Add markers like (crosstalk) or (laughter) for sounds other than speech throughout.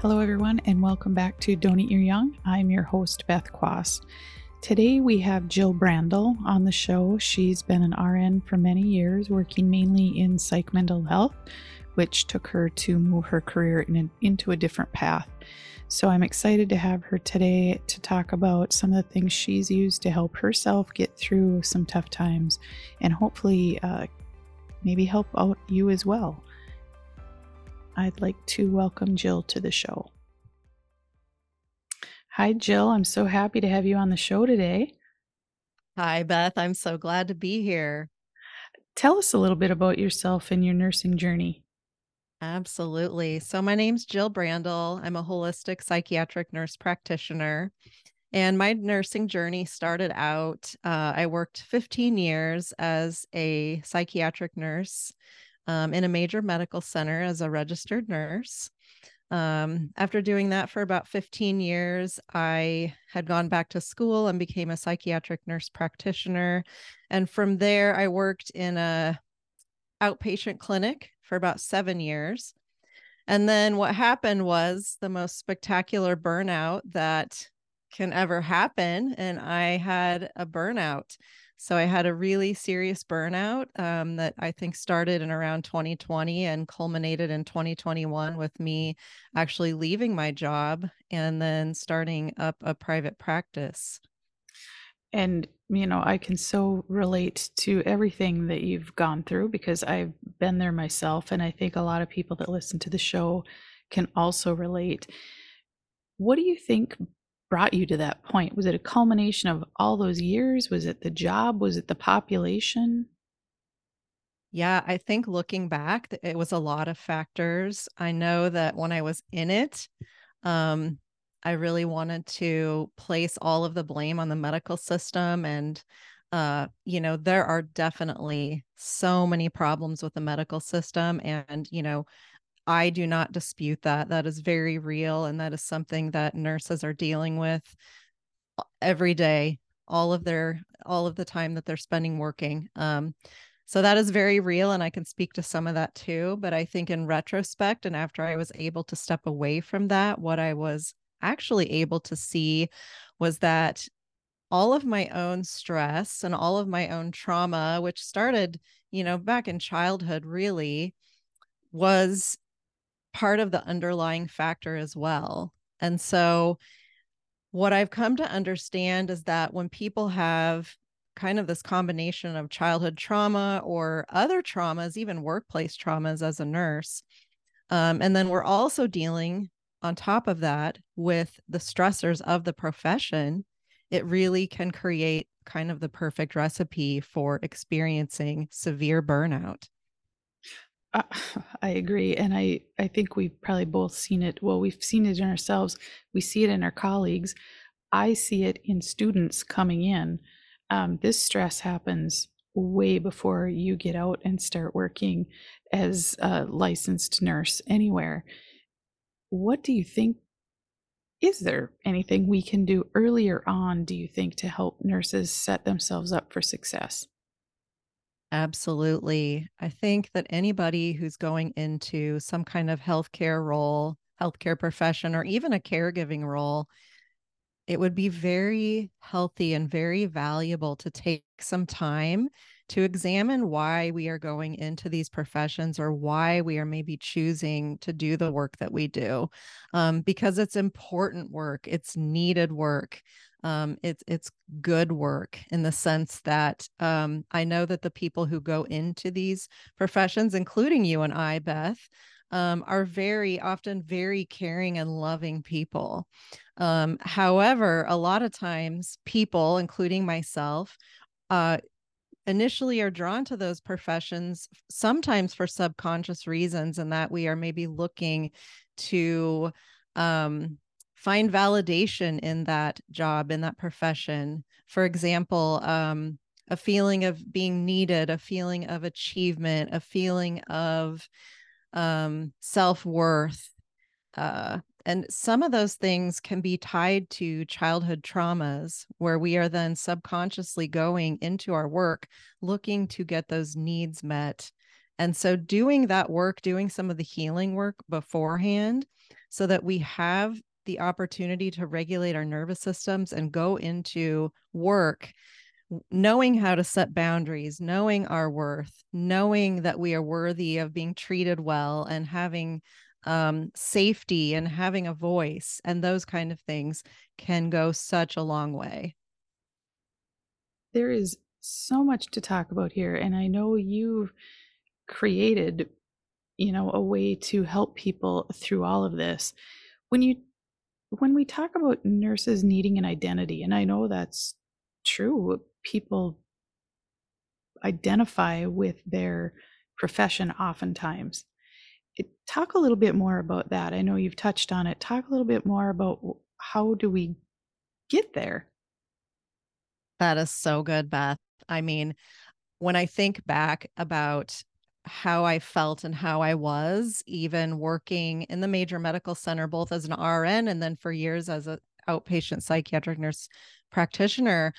Hello, everyone, and welcome back to Don't Eat Your Young. I'm your host, Beth Quas. Today we have Jill Brandl on the show. She's been an RN for many years, working mainly in psych mental health, which took her to move her career in into a different path. So I'm excited to have her today to talk about some of the things she's used to help herself get through some tough times and hopefully uh, maybe help out you as well. I'd like to welcome Jill to the show. Hi, Jill. I'm so happy to have you on the show today. Hi, Beth. I'm so glad to be here. Tell us a little bit about yourself and your nursing journey. Absolutely. So, my name's Jill Brandl. I'm a holistic psychiatric nurse practitioner. And my nursing journey started out, uh, I worked 15 years as a psychiatric nurse um, in a major medical center as a registered nurse. Um, after doing that for about 15 years, I had gone back to school and became a psychiatric nurse practitioner. And from there, I worked in a outpatient clinic for about seven years. And then what happened was the most spectacular burnout that can ever happen. And I had a burnout. So I had a really serious burnout um, that I think started in around 2020 and culminated in 2021 with me actually leaving my job and then starting up a private practice. And, you know, I can so relate to everything that you've gone through because I've been there myself. And I think a lot of people that listen to the show can also relate. What do you think brought you to that point? Was it a culmination of all those years? Was it the job? Was it the population? Yeah, I think looking back, it was a lot of factors. I know that when I was in it, um, I really wanted to place all of the blame on the medical system. And, uh, you know, there are definitely so many problems with the medical system. And, you know, I do not dispute that. That is very real. And that is something that nurses are dealing with every day, all of their, all of the time that they're spending working. Um, so that is very real. And I can speak to some of that too. But I think in retrospect, and after I was able to step away from that, what I was actually able to see was that all of my own stress and all of my own trauma, which started, you know, back in childhood, really was part of the underlying factor as well. And so, what I've come to understand is that when people have kind of this combination of childhood trauma or other traumas, even workplace traumas as a nurse, um, and then we're also dealing on top of that with the stressors of the profession, it really can create kind of the perfect recipe for experiencing severe burnout. Uh, (sighs) I agree, and I I think we've probably both seen it. Well, we've seen it in ourselves. We see it in our colleagues. I see it in students coming in. Um, this stress happens way before you get out and start working as a licensed nurse anywhere. What do you think? Is there anything we can do earlier on, do you think, to help nurses set themselves up for success? Absolutely. I think that anybody who's going into some kind of healthcare role, healthcare profession, or even a caregiving role, it would be very healthy and very valuable to take some time to examine why we are going into these professions or why we are maybe choosing to do the work that we do um, because it's important work it's needed work um, it's it's good work in the sense that um, I know that the people who go into these professions, including you and I, Beth, um, are very often very caring and loving people. Um, however, a lot of times, people, including myself, uh, initially are drawn to those professions sometimes for subconscious reasons, and that we are maybe looking to um, find validation in that job in that profession. For example um, a feeling of being needed a feeling of achievement a feeling of um, self-worth uh, and some of those things can be tied to childhood traumas where we are then subconsciously going into our work looking to get those needs met. And so, doing that work, doing some of the healing work beforehand, so that we have the opportunity to regulate our nervous systems and go into work knowing how to set boundaries, knowing our worth, knowing that we are worthy of being treated well and having um, safety and having a voice and those kind of things can go such a long way. There is so much to talk about here. And I know you've created, you know, a way to help people through all of this. When you when we talk about nurses needing an identity, and I know that's true, people identify with their profession oftentimes. Talk a little bit more about that. I know you've touched on it. Talk a little bit more about how do we get there? That is so good, Beth. I mean, when I think back about how I felt and how I was, even working in the major medical center, both as an RN and then for years as an outpatient psychiatric nurse practitioner,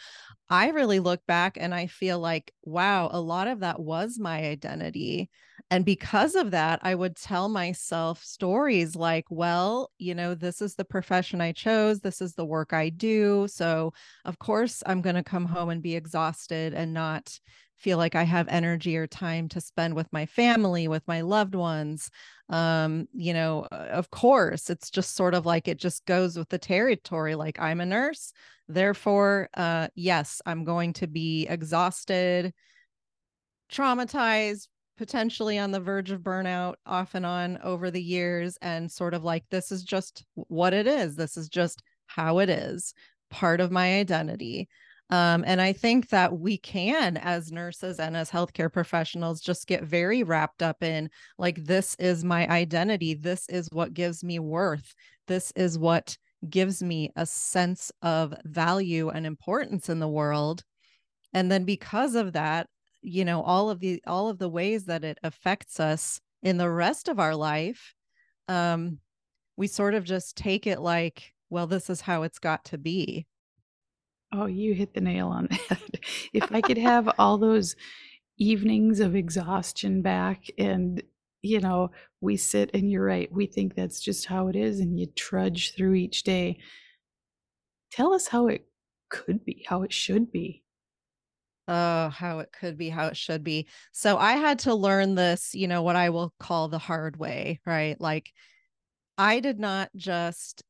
I really look back and I feel like, wow, a lot of that was my identity. And because of that, I would tell myself stories like, well, you know, this is the profession I chose, this is the work I do. So, of course, I'm going to come home and be exhausted and not feel like I have energy or time to spend with my family, with my loved ones. Um, you know, of course, it's just sort of like it just goes with the territory. Like I'm a nurse, therefore, uh, yes, I'm going to be exhausted, traumatized, potentially on the verge of burnout off and on over the years and sort of like this is just what it is this is just how it is part of my identity um, and I think that we can, as nurses and as healthcare professionals, just get very wrapped up in like, this is my identity. This is what gives me worth. This is what gives me a sense of value and importance in the world. And then because of that, you know, all of the all of the ways that it affects us in the rest of our life, um, we sort of just take it like, well, this is how it's got to be Oh, you hit the nail on the (laughs) head. if I could (laughs) have all those evenings of exhaustion back and you know, we sit and you're right, we think that's just how it is and you trudge through each day. Tell us how it could be, how it should be. Oh, how it could be, how it should be. So I had to learn this, you know, what I will call the hard way, right? Like I did not just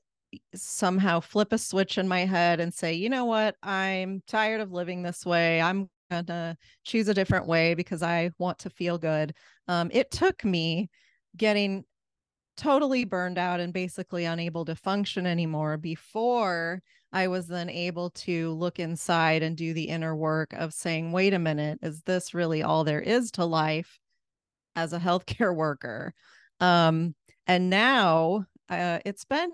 somehow flip a switch in my head and say, you know what, I'm tired of living this way. I'm going to choose a different way because I want to feel good. Um, it took me getting totally burned out and basically unable to function anymore before I was then able to look inside and do the inner work of saying, wait a minute, is this really all there is to life as a healthcare (laughs) worker? Um, and now uh, it's been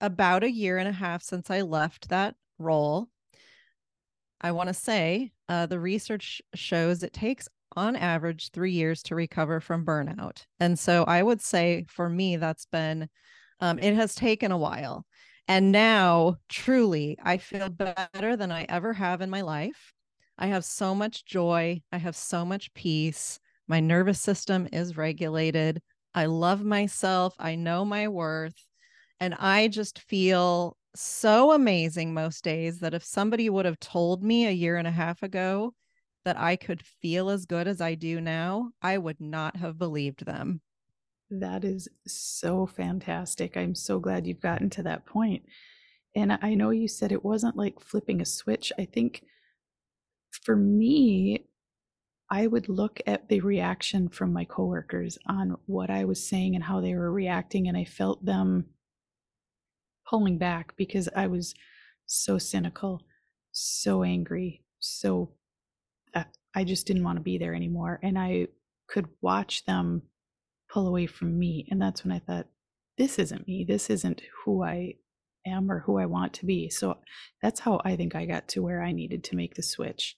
about a year and a half since I left that role. I want to say uh, the research shows it takes on average three years to recover from burnout. And so I would say for me, that's been, um, it has taken a while. And now, truly, I feel better than I ever have in my life. I have so much joy. I have so much peace. My nervous system is regulated. I love myself. I know my worth. And I just feel so amazing most days that if somebody would have told me a year and a half ago that I could feel as good as I do now, I would not have believed them. That is so fantastic. I'm so glad you've gotten to that point. And I know you said it wasn't like flipping a switch. I think for me, I would look at the reaction from my coworkers on what I was saying and how they were reacting, and I felt them pulling back because I was so cynical, so angry, so uh, I just didn't want to be there anymore. And I could watch them pull away from me. And that's when I thought, this isn't me. This isn't who I am or who I want to be. So that's how I think I got to where I needed to make the switch.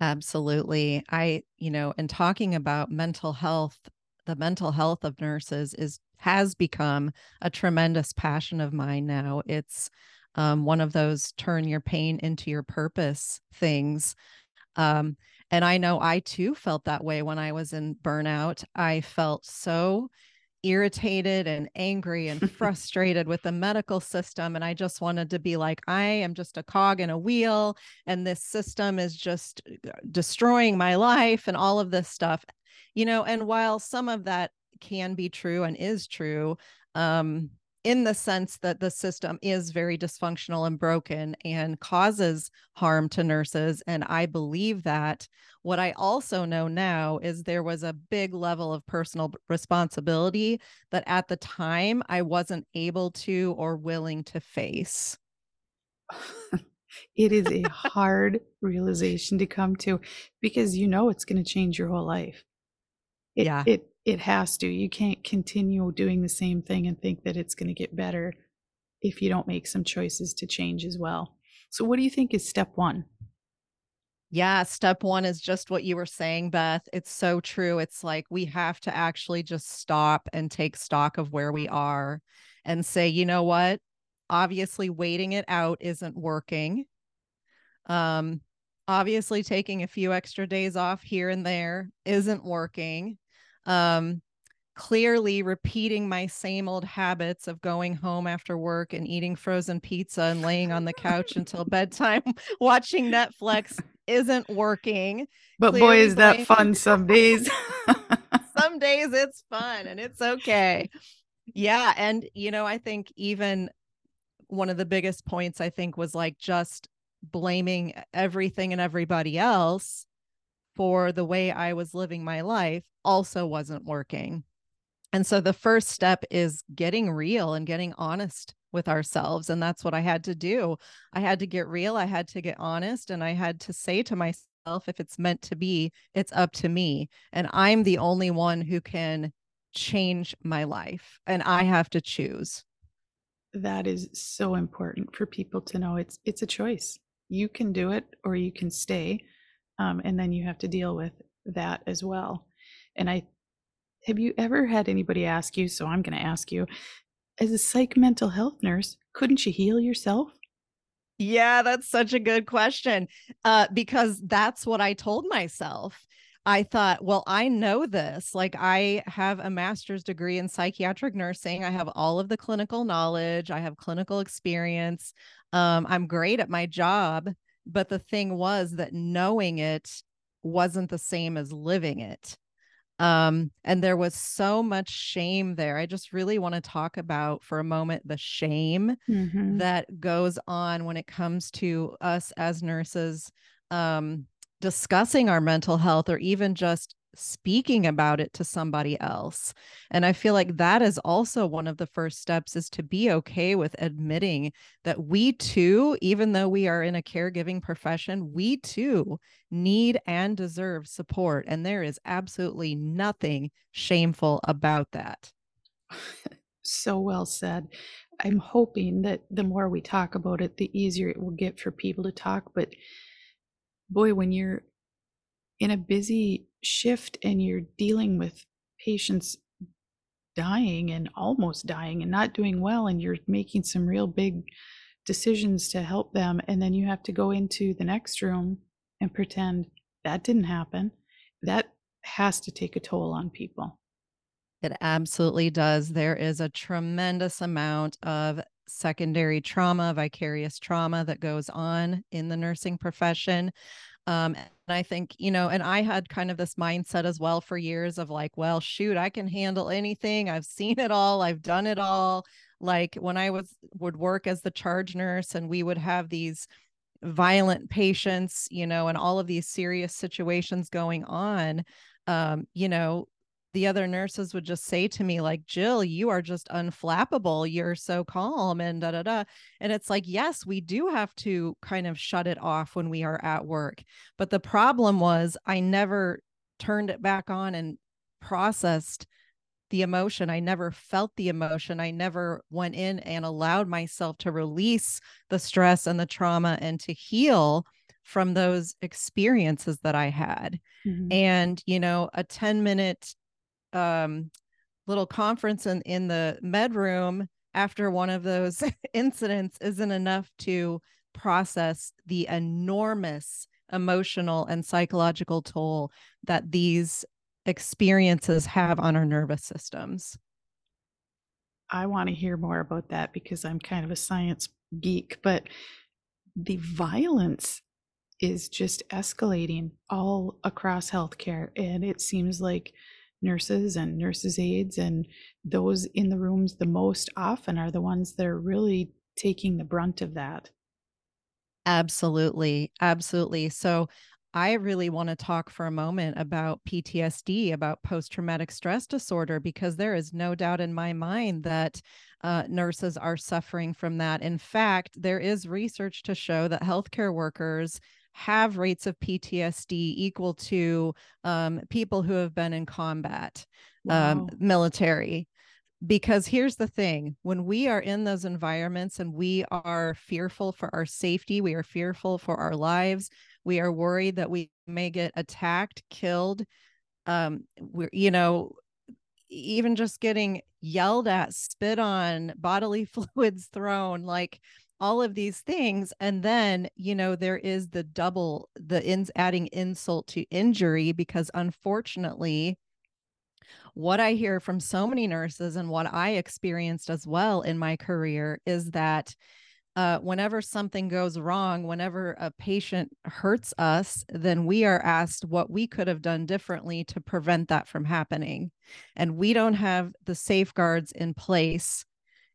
Absolutely. I, you know, and talking about mental health, the mental health of nurses is has become a tremendous passion of mine now. It's um, one of those turn your pain into your purpose things. Um, And I know I too felt that way when I was in burnout. I felt so irritated and angry and (laughs) frustrated with the medical system. And I just wanted to be like, I am just a cog in a wheel, and this system is just uh, destroying my life and all of this stuff. You know, and while some of that can be true and is true, um, in the sense that the system is very dysfunctional and broken and causes harm to nurses. And I believe that. What I also know now is there was a big level of personal responsibility that at the time I wasn't able to or willing to face. (laughs) it is a hard realization to come to because you know it's going to change your whole life. It, yeah. It it has to. You can't continue doing the same thing and think that it's going to get better if you don't make some choices to change as well. So, what do you think is step one? Yeah, step one is just what you were saying, Beth. It's so true. It's like we have to actually just stop and take stock of where we are and say, you know what? Obviously, waiting it out isn't working. Um, obviously, taking a few extra days off here and there isn't working um, clearly repeating my same old habits of going home after work and eating frozen pizza and laying on the couch (laughs) until bedtime (laughs) watching Netflix isn't working. But clearly boy, is that fun some days. (laughs) some days it's fun and it's okay. Yeah. And, you know, I think even one of the biggest points I think was like just blaming everything and everybody else for the way I was living my life also wasn't working. And so the first step is getting real and getting honest with ourselves. And that's what I had to do. I had to get real. I had to get honest. And I had to say to myself, if it's meant to be, it's up to me. And I'm the only one who can change my life. And I have to choose. That is so important for people to know it's it's a choice. You can do it or you can stay um, and then you have to deal with that as well. And I have you ever had anybody ask you? So I'm going to ask you, as a psych mental health nurse, couldn't you heal yourself? Yeah, that's such a good question. Uh, because that's what I told myself. I thought, well, I know this. Like, I have a master's degree in psychiatric nursing. I have all of the clinical knowledge, I have clinical experience. Um, I'm great at my job. But the thing was that knowing it wasn't the same as living it. Um, and there was so much shame there. I just really want to talk about for a moment the shame mm-hmm. that goes on when it comes to us as nurses um, discussing our mental health or even just speaking about it to somebody else. And i feel like that is also one of the first steps is to be okay with admitting that we too even though we are in a caregiving profession we too need and deserve support. And there is absolutely nothing shameful about that. (laughs) So well said. I'm hoping that the more we talk about it the easier it will get for people to talk. But boy when you're in a busy shift and you're dealing with patients dying and almost dying and not doing well and you're making some real big decisions to help them and then you have to go into the next room and pretend that didn't happen that has to take a toll on people. It absolutely does. There is a tremendous amount of secondary trauma vicarious trauma that goes on in the nursing profession um, and I think, you know, and I had kind of this mindset as well for years of like, well, shoot, I can handle anything. I've seen it all. I've done it all. Like when I was would work as the charge nurse and we would have these violent patients, you know, and all of these serious situations going on, um, you know, the other nurses would just say to me like jill you are just unflappable. You're so calm and da da da. And it's like yes we do have to kind of shut it off when we are at work. But the problem was i never turned it back on and processed the emotion. I never felt the emotion. I never went in and allowed myself to release the stress and the trauma and to heal from those experiences that I had. Mm-hmm. And, you know, a 10 minute um, little conference in, in the med room after one of those (laughs) incidents isn't enough to process the enormous emotional and psychological toll that these experiences have on our nervous systems. I want to hear more about that because I'm kind of a science geek, but the violence is just escalating all across healthcare. And it seems like nurses and nurses' aides and those in the rooms the most often are the ones that are really taking the brunt of that. Absolutely. Absolutely. So, I really want to talk for a moment about PTSD, about post traumatic stress disorder, because there is no doubt in my mind that uh, nurses are suffering from that. In fact, there is research to show that healthcare workers have rates of PTSD equal to um, people who have been in combat, um, wow. um, military. Because here's the thing when we are in those environments and we are fearful for our safety, we are fearful for our lives, we are worried that we may get attacked, killed. Um, we're, you know, even just getting yelled at, spit on, bodily (laughs) fluids thrown, like all of these things. And then, you know, there is the double, the ins adding insult to injury because unfortunately, what I hear from so many nurses and what I experienced as well in my career is that uh, whenever something goes wrong, whenever a patient hurts us, then we are asked what we could have done differently to prevent that from happening. And we don't have the safeguards in place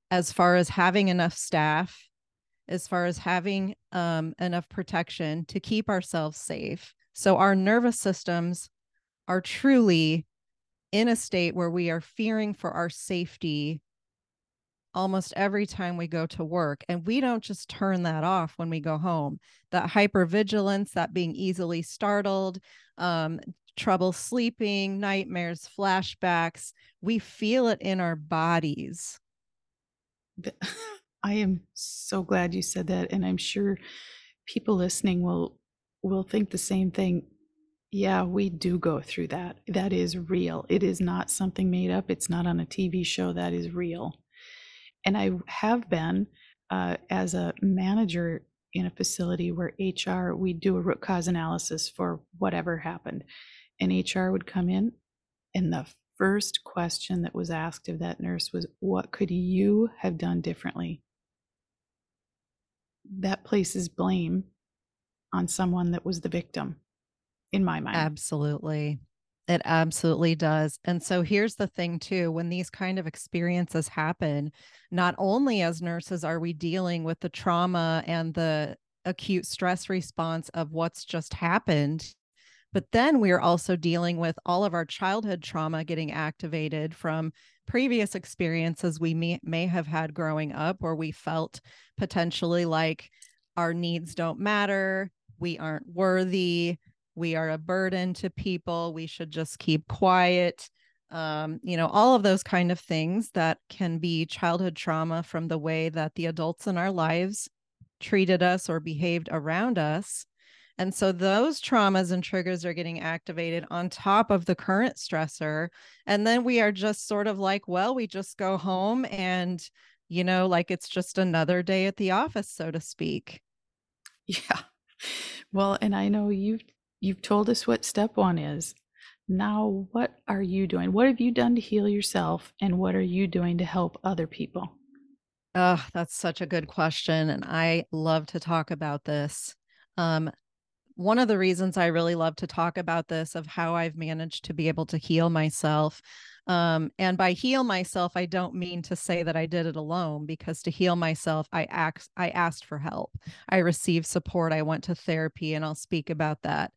as far as having enough staff, as far as having um, enough protection to keep ourselves safe. So our nervous systems are truly in a state where we are fearing for our safety almost every time we go to work. And we don't just turn that off when we go home. That hypervigilance, that being easily startled, um, trouble sleeping, nightmares, flashbacks, we feel it in our bodies. (laughs) I am so glad you said that. And I'm sure people listening will will think the same thing. Yeah, we do go through that. That is real. It is not something made up. It's not on a TV show. That is real and I have been uh, as a manager in a facility where HR, we do a root cause analysis for whatever happened. And HR would come in, and the first question that was asked of that nurse was, What could you have done differently? That places blame on someone that was the victim, in my mind. Absolutely. It absolutely does. And so here's the thing, too when these kind of experiences happen, not only as nurses are we dealing with the trauma and the acute stress response of what's just happened, but then we're also dealing with all of our childhood trauma getting activated from previous experiences we may, may have had growing up where we felt potentially like our needs don't matter, we aren't worthy we are a burden to people we should just keep quiet um, you know all of those kind of things that can be childhood trauma from the way that the adults in our lives treated us or behaved around us and so those traumas and triggers are getting activated on top of the current stressor and then we are just sort of like well we just go home and you know like it's just another day at the office so to speak yeah well and i know you've You've told us what step one is. Now, what are you doing? What have you done to heal yourself? And what are you doing to help other people? Oh, that's such a good question. And I love to talk about this. Um, one of the reasons I really love to talk about this of how I've managed to be able to heal myself. Um, and by heal myself, I don't mean to say that I did it alone because to heal myself, I asked I asked for help. I received support. I went to therapy, and I'll speak about that.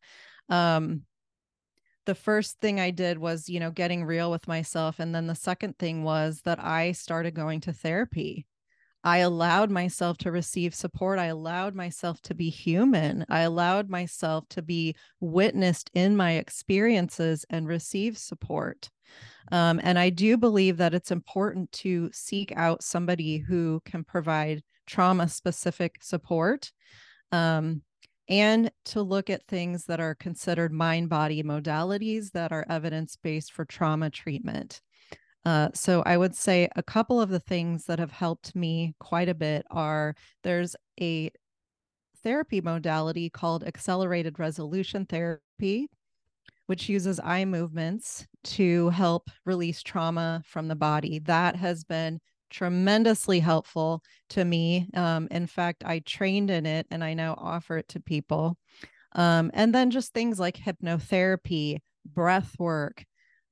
Um, the first thing I did was, you know, getting real with myself. And then the second thing was that I started going to therapy. I allowed myself to receive support. I allowed myself to be human. I allowed myself to be witnessed in my experiences and receive support. Um, and I do believe that it's important to seek out somebody who can provide trauma specific support um, and to look at things that are considered mind body modalities that are evidence based for trauma treatment. Uh, so I would say a couple of the things that have helped me quite a bit are there's a therapy modality called accelerated resolution therapy, which uses eye movements to help release trauma from the body. That has been tremendously helpful to me. Um, in fact, I trained in it and I now offer it to people. Um, and then just things like hypnotherapy, breath work,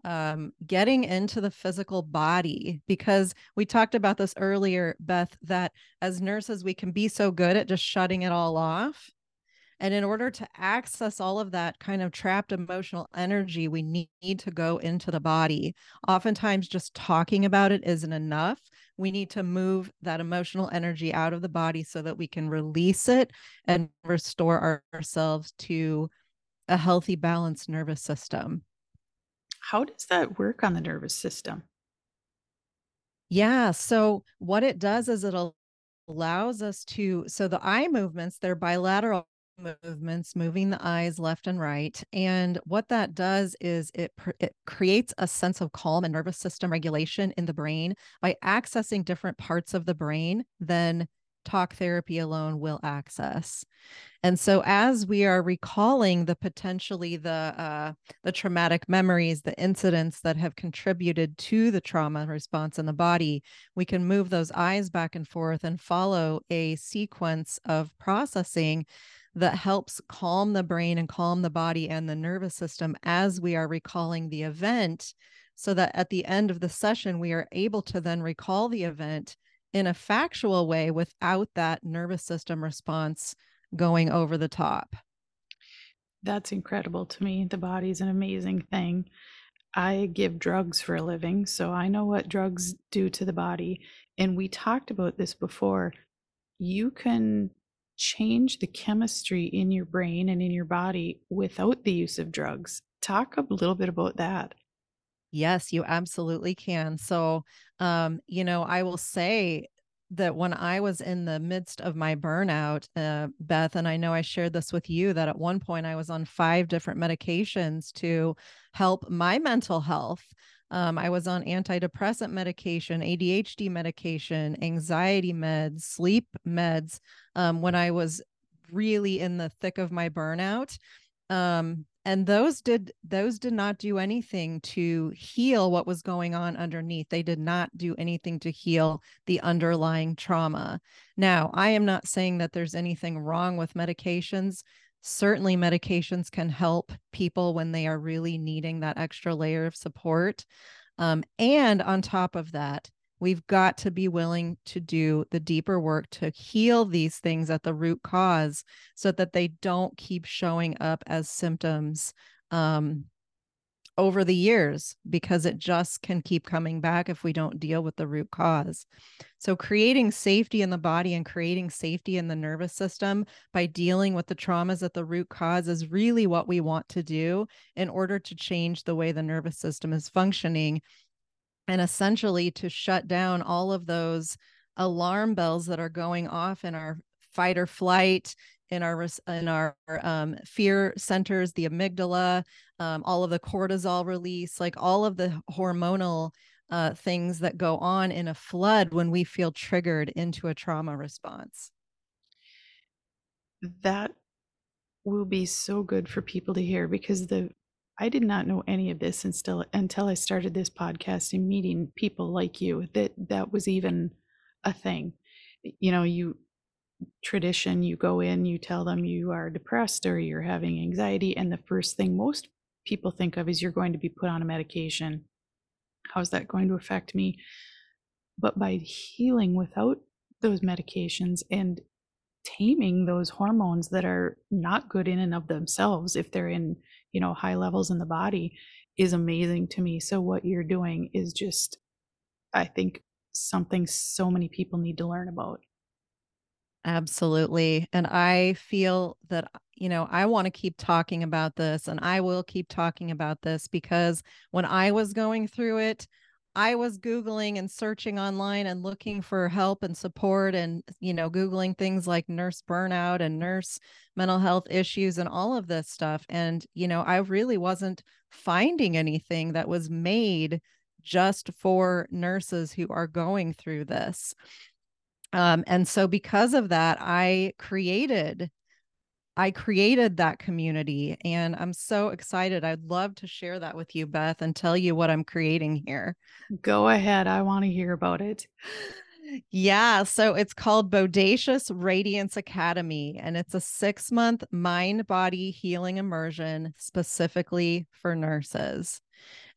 um, getting into the physical body, because we talked about this earlier, Beth, that as nurses, we can be so good at just shutting it all off and in order to access all of that kind of trapped emotional energy, we need to go into the body. Oftentimes, just talking about it isn't enough. We need to move that emotional energy out of the body so that we can release it and restore our, ourselves to a healthy, balanced nervous system. How does that work on the nervous system? Yeah. So, what it does is it allows us to, so the eye movements, they're bilateral movements, moving the eyes left and right. And what that does is it, it creates a sense of calm and nervous system regulation in the brain by accessing different parts of the brain than talk therapy alone will access. And so as we are recalling the potentially the uh, the traumatic memories, the incidents that have contributed to the trauma response in the body, we can move those eyes back and forth and follow a sequence of processing that helps calm the brain and calm the body and the nervous system as we are recalling the event so that at the end of the session we are able to then recall the event in a factual way without that nervous system response going over the top. That's incredible to me. The body's an amazing thing. I give drugs for a living, so I know what drugs do to the body. And we talked about this before. You can change the chemistry in your brain and in your body without the use of drugs. Talk a little bit about that. Yes, you absolutely can. So, um, you know, I will say that when I was in the midst of my burnout, uh, Beth, and I know I shared this with you that at one point I was on five different medications to help my mental health. Um, I was on antidepressant medication, ADHD medication, anxiety meds, sleep meds um, when I was really in the thick of my burnout. Um, and those did those did not do anything to heal what was going on underneath. They did not do anything to heal the underlying trauma. Now i am not saying that there's anything wrong with medications. Certainly medications can help people when they are really needing that extra layer of support. Um, and on top of that, we've got to be willing to do the deeper work to heal these things at the root cause so that they don't keep showing up as symptoms um, over the years because it just can keep coming back if we don't deal with the root cause. So, creating safety in the body and creating safety in the nervous system by dealing with the traumas at the root cause is really what we want to do in order to change the way the nervous system is functioning and essentially to shut down all of those alarm bells that are going off in our fight or flight in our in our um, fear centers, the amygdala, um, all of the cortisol release, like all of the hormonal uh, things that go on in a flood when we feel triggered into a trauma response. That will be so good for people to hear because the I did not know any of this until until I started this podcast and meeting people like you that that was even a thing. You know, you tradition you go in you tell them you are depressed or you're having anxiety and the first thing most people think of is you're going to be put on a medication how's that going to affect me but by healing without those medications and taming those hormones that are not good in and of themselves if they're in you know high levels in the body is amazing to me so what you're doing is just i think something so many people need to learn about Absolutely. And I feel that, you know, I want to keep talking about this and I will keep talking about this because when I was going through it, I was Googling and searching online and looking for help and support and, you know, Googling things like nurse burnout and nurse mental health issues and all of this stuff. And, you know, I really wasn't finding anything that was made just for nurses who are going through this. Um, and so because of that, I created I created that community and I'm so excited. I'd love to share that with you, Beth, and tell you what I'm creating here. Go ahead. I want to hear about it. Yeah. So it's called Bodacious Radiance Academy, and it's a six month mind body healing immersion specifically for nurses.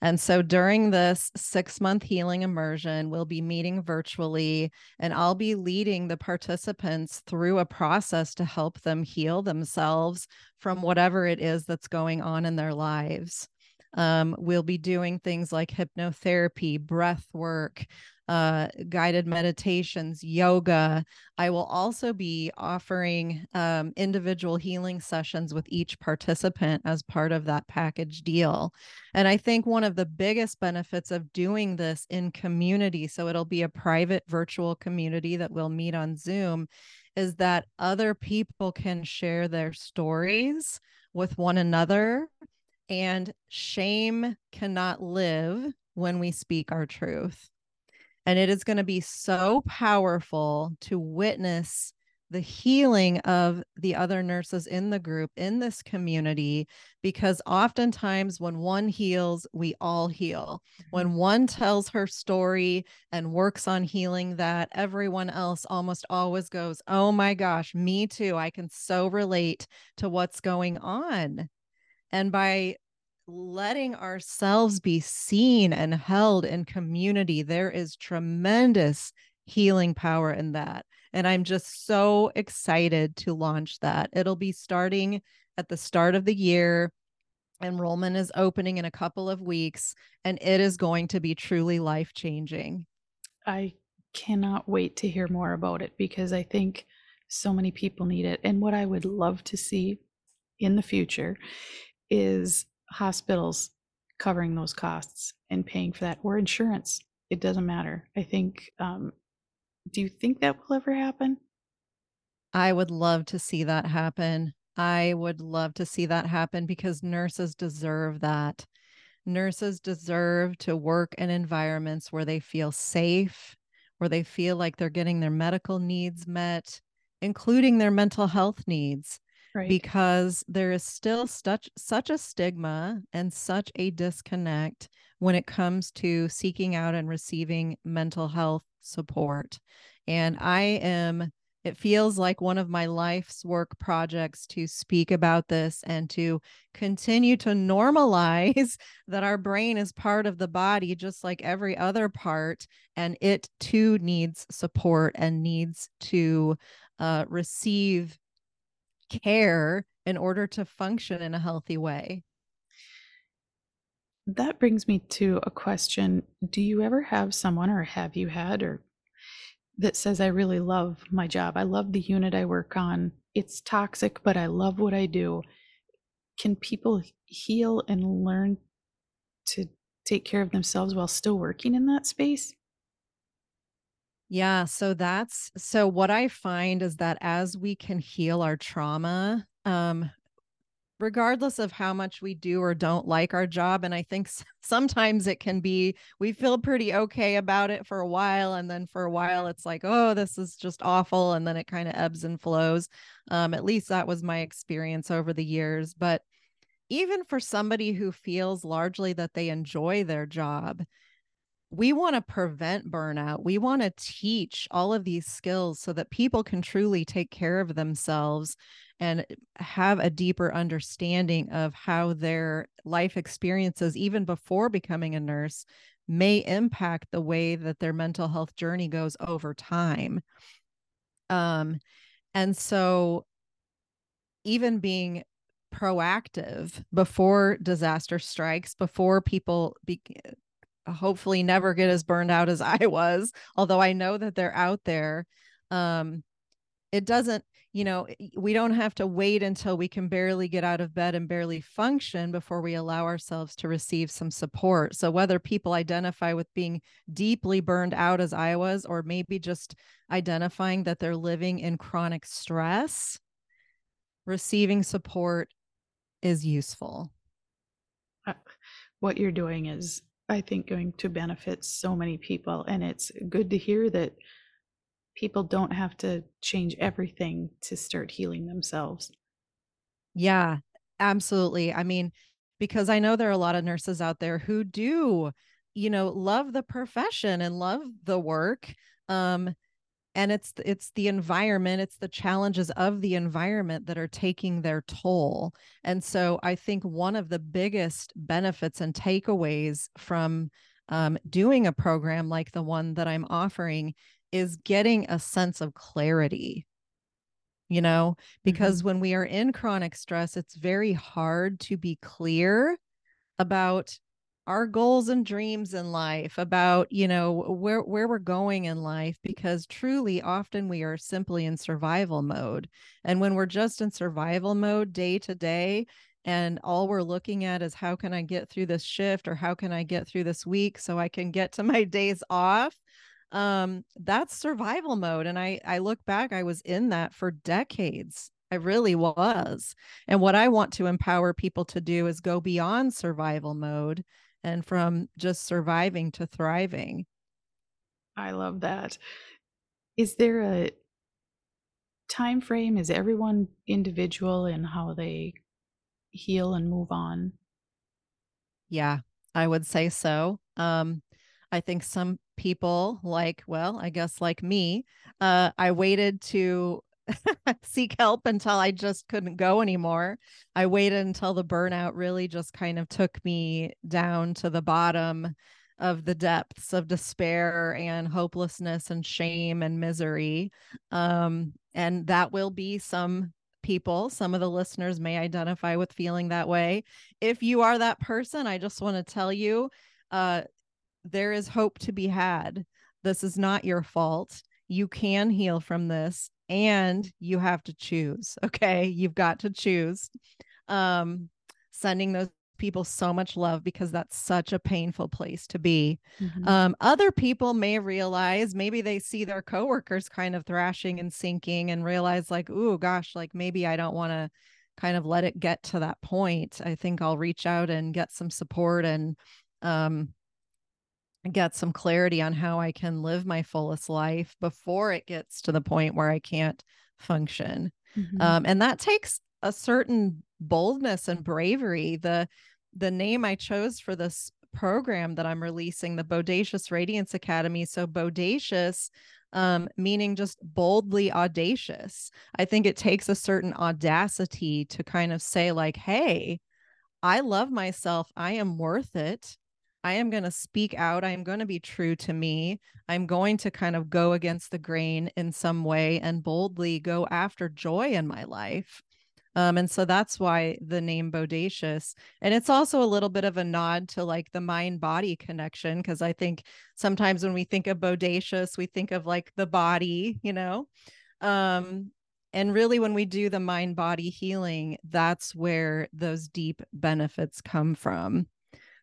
And so during this six month healing immersion, we'll be meeting virtually, and I'll be leading the participants through a process to help them heal themselves from whatever it is that's going on in their lives. Um, we'll be doing things like hypnotherapy, breath work, uh, guided meditations, yoga. I will also be offering um, individual healing sessions with each participant as part of that package deal. And I think one of the biggest benefits of doing this in community, so it'll be a private virtual community that we'll meet on Zoom, is that other people can share their stories with one another. And shame cannot live when we speak our truth. And it is going to be so powerful to witness the healing of the other nurses in the group in this community because oftentimes when one heals we all heal when mm-hmm. one tells her story and works on healing that everyone else almost always goes oh my gosh me too i can so relate to what's going on and by letting ourselves be seen and held in community, there is tremendous healing power in that. And I'm just so excited to launch that. It'll be starting at the start of the year. Enrollment is opening in a couple of weeks, and it is going to be truly life changing. I cannot wait to hear more about it because I think so many people need it. And what I would love to see in the future is hospitals covering those costs and paying for that or insurance. It doesn't matter. I think, um, do you think that will ever happen? I would love to see that happen. I would love to see that happen because nurses deserve that. Nurses deserve to work in environments where they feel safe, where they feel like they're getting their medical needs met, including their mental health needs right. because there is still such such a stigma and such a disconnect when it comes to seeking out and receiving mental health support. And I am it feels like one of my life's work projects to speak about this and to continue to normalize (laughs) that our brain is part of the body just like every other part and it too needs support and needs to uh, receive care in order to function in a healthy way. That brings me to a question. Do you ever have someone, or have you had, or that says, I really love my job? I love the unit I work on. It's toxic, but I love what I do. Can people heal and learn to take care of themselves while still working in that space? Yeah. So that's so what I find is that as we can heal our trauma, um, regardless of how much we do or don't like our job. And I think (laughs) sometimes it can be, we feel pretty okay about it for a while. And then for a while, it's like, oh, this is just awful. And then it kind of ebbs and flows. Um, at least that was my experience over the years. But even for somebody who feels largely that they enjoy their job, we want to prevent burnout. We want to teach all of these skills so that people can truly take care of themselves and have a deeper understanding of how their life experiences, even before becoming a nurse, may impact the way that their mental health journey goes over time. Um, and so, even being proactive before disaster strikes, before people be- hopefully never get as burned out as (laughs) I was, although I know that they're out there. Um, it doesn't, you know, we don't have to wait until we can barely get out of bed and barely function before we allow ourselves to receive some support. So, whether people identify with being deeply burned out as I was, or maybe just identifying that they're living in chronic stress, receiving support is useful. Uh, what you're doing is I think going to benefit so many people. And it's good to hear that people don't have to change everything to start healing themselves. Yeah, absolutely. I mean, because I know there are a lot of nurses out there who do, you know, love the profession and love the work. Um, and it's it's the environment it's the challenges of the environment that are taking their toll and so i think one of the biggest benefits and takeaways from um, doing a program like the one that i'm offering is getting a sense of clarity you know, because mm-hmm. when we are in chronic stress, it's very hard to be clear about our goals and dreams in life about you know where where we're going in life because truly often we are simply in survival mode. And when we're just in survival mode day to day and all we're looking at is how can i get through this shift? Or how can i get through this week so i can get to my (laughs) days off? Um that's survival mode and i i look back i was in that for decades. I really was. And what i want to empower people to do is go beyond survival mode and from just surviving to thriving. I love that. Is there a time frame? Is everyone individual in how they heal and move on? Yeah i would say so. Um I think some people like, well, I guess like me, uh, I waited to (laughs) seek help until I just couldn't go anymore. I waited until the burnout really just kind of took me down to the bottom of the depths of despair and hopelessness and shame and misery. Um, and that will be some people. Some of the listeners may identify with feeling that way. If you are that person, I just want to tell you uh, there is hope to be had. This is not your fault. You can heal from this and you have to choose. Okay. You've got to choose. Um, sending those people so much love because that's such a painful place to be. Mm-hmm. Um, other people may realize maybe they see their coworkers kind of thrashing and sinking and realize, like, oh gosh, like maybe I don't want to kind of let it get to that point. I think I'll reach out and get some support and um, get some clarity on how I can live my fullest life before it gets to the point where I can't function. Mm-hmm. Um, and that takes a certain boldness and bravery. The the name I chose for this program that I'm releasing, the Bodacious Radiance Academy. So bodacious um, meaning just boldly audacious. I think it takes a certain audacity to kind of say, like, hey, I love myself. I am worth it. I am going to speak out. I am going to be true to me. I'm going to kind of go against the grain in some way and boldly go after joy in my life. Um, and so that's why the name Bodacious. And it's also a little bit of a nod to like the mind body connection, because I think sometimes when we think of Bodacious, we think of like the body, you know? Um, and really, when we do the mind body healing, that's where those deep benefits come from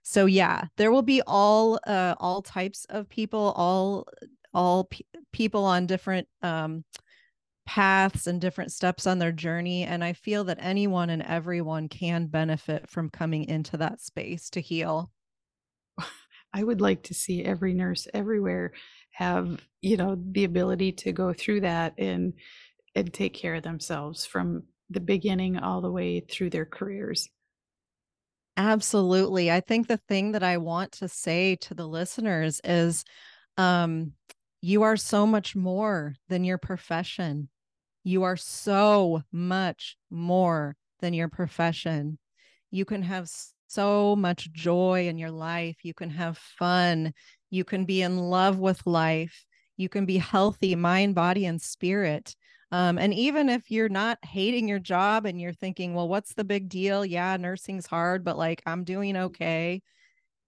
so yeah there will be all uh all types of people all all p- people on different um paths and different steps on their journey and i feel that anyone and everyone can benefit from coming into that space to heal. I would like to see every nurse everywhere have you know the ability to go through that and and take care of themselves from the beginning all the way through their careers Absolutely. I think the thing that I want to say to the listeners is um, you are so much more than your profession. You are so much more than your profession. You can have so much joy in your life. You can have fun. You can be in love with life. You can be healthy, mind, body, and spirit. Um, and even if you're not hating your job and you're thinking, well, what's the big deal? Yeah, nursing's hard, but like I'm doing okay.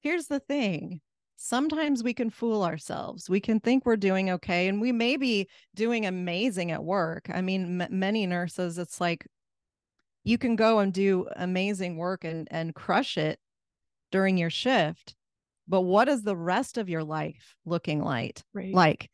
Here's the thing sometimes we can fool ourselves. We can think we're doing okay, and we may be doing amazing at work. I mean, m- many nurses, it's like you can go and do amazing work and and crush it during your shift but what is the rest of your life looking like right. like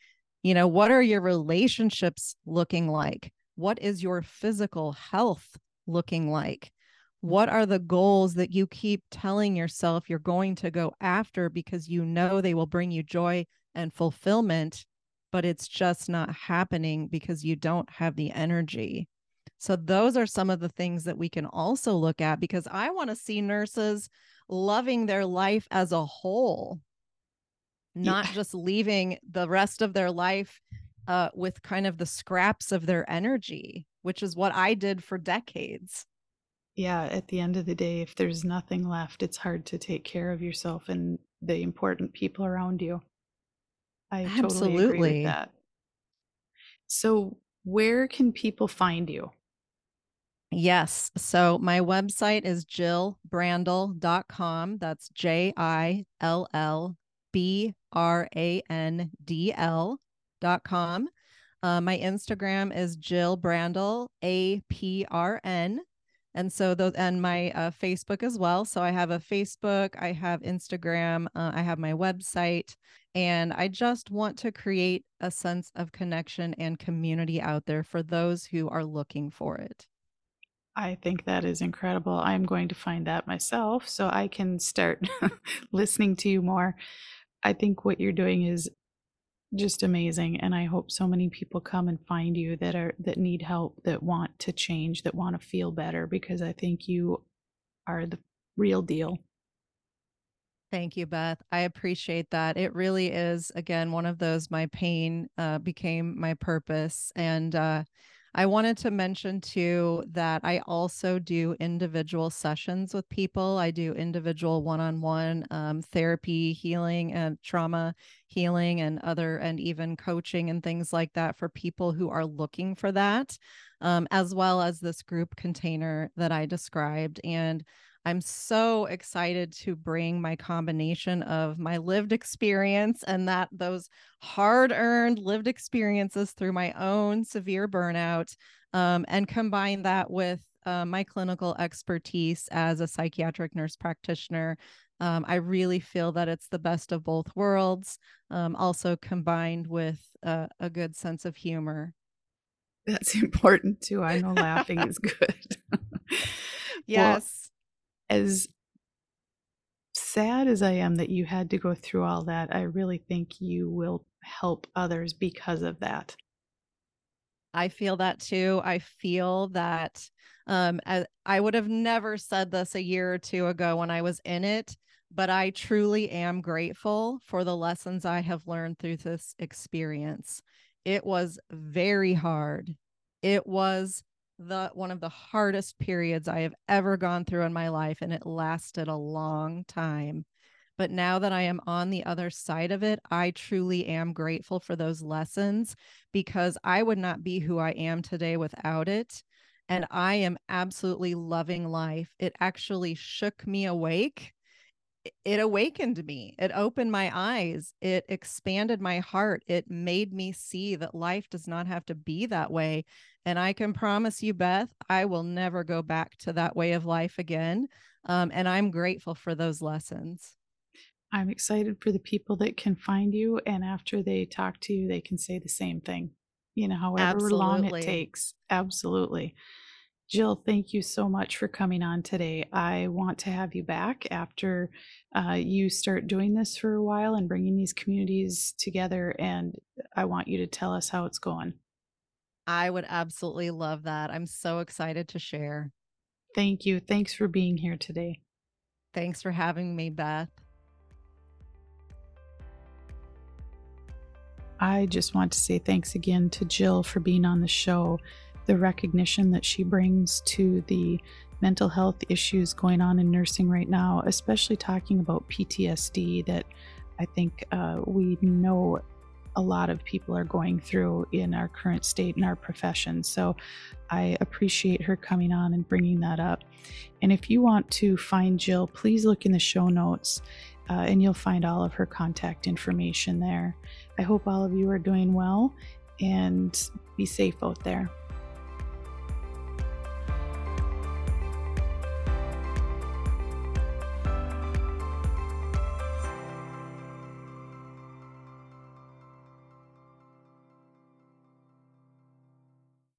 you know, what are your relationships looking like? What is your physical health looking like? What are the goals that you keep telling yourself you're going to go after because you know they will bring you joy and fulfillment, but it's just not happening because you don't have the energy? So, those are some of the things that we can also look at because I want to see nurses loving their life as a whole, not yeah. just leaving the rest of their life uh, with kind of the scraps of their energy, which is what I did for decades. Yeah, at the end of the day, if there's nothing left, it's hard to take care of yourself and the important people around you. I totally agree Absolutely. with that. So, where can people find you? Yes. So my website is jillbrandl.com. That's J I L L B R A N D L.com. Uh, my Instagram is Jill Brandl, A P R N. And so those and my uh, Facebook as well. So I have a Facebook, I have Instagram, uh, I have my website, and I just want to create a sense of connection and community out there for those who are looking for it. I think that is incredible. I'm going to find that myself so I can start (laughs) listening to you more. I think what you're doing is just amazing and I hope so many people come and find you that are that need help, that want to change, that want to feel better because I think you are the real deal. Thank you, Beth. I appreciate that. It really is, again, one of those my pain uh, became my purpose. And uh, I wanted to mention too that I also do individual sessions with people. I do individual one on one therapy, healing, and trauma healing, and other, and even coaching and things like that for people who are looking for that, um, as well as this group container that I described. And I'm so excited to bring my combination of my lived experience and that those hard earned lived experiences through my own severe burnout um, and combine that with uh, my clinical expertise as a psychiatric nurse practitioner. Um, I really feel that it's the best of both worlds, um, also combined with uh, a good sense of humor. That's (laughs) important too. I know laughing is good. (laughs) yes. Well, as sad as I am that you had to go through all that, I really think you will help others because of that. I feel that too. I feel that um, I, I would have never said this a year or two ago when I was in it, but I truly am grateful for the lessons I have learned through this experience. It was very hard. It was the one of the hardest periods I have ever gone through in my life and it lasted a long time. But now that I am on the other side of it, I truly am grateful for those lessons because I would not be who I am today without it. And I am absolutely loving life. It actually shook me awake it awakened me. It opened my eyes. It expanded my heart. It made me see that life does not have to be that way. And I can promise you, Beth, I will never go back to that way of life again. Um, and I'm grateful for those lessons. I'm excited for the people that can find you. And after they talk to you, they can say the same thing, you know, however Absolutely. long it takes. Absolutely. Jill, thank you so much for coming on today. I want to have you back after uh, you start doing this for a while and bringing these communities together. And I want you to tell us how it's going. I would absolutely love that. I'm so excited to share. Thank you. Thanks for being here today. Thanks for having me, Beth. I just want to say thanks again to Jill for being on the show the recognition that she brings to the mental health issues going on in nursing right now, especially talking about PTSD that I think uh, we know a lot of people are going through in our current state and our profession. So I appreciate her coming on and bringing that up. And if you want to find Jill, please look in the show notes uh, and you'll find all of her contact information there. I hope all of you are doing well and be safe out there.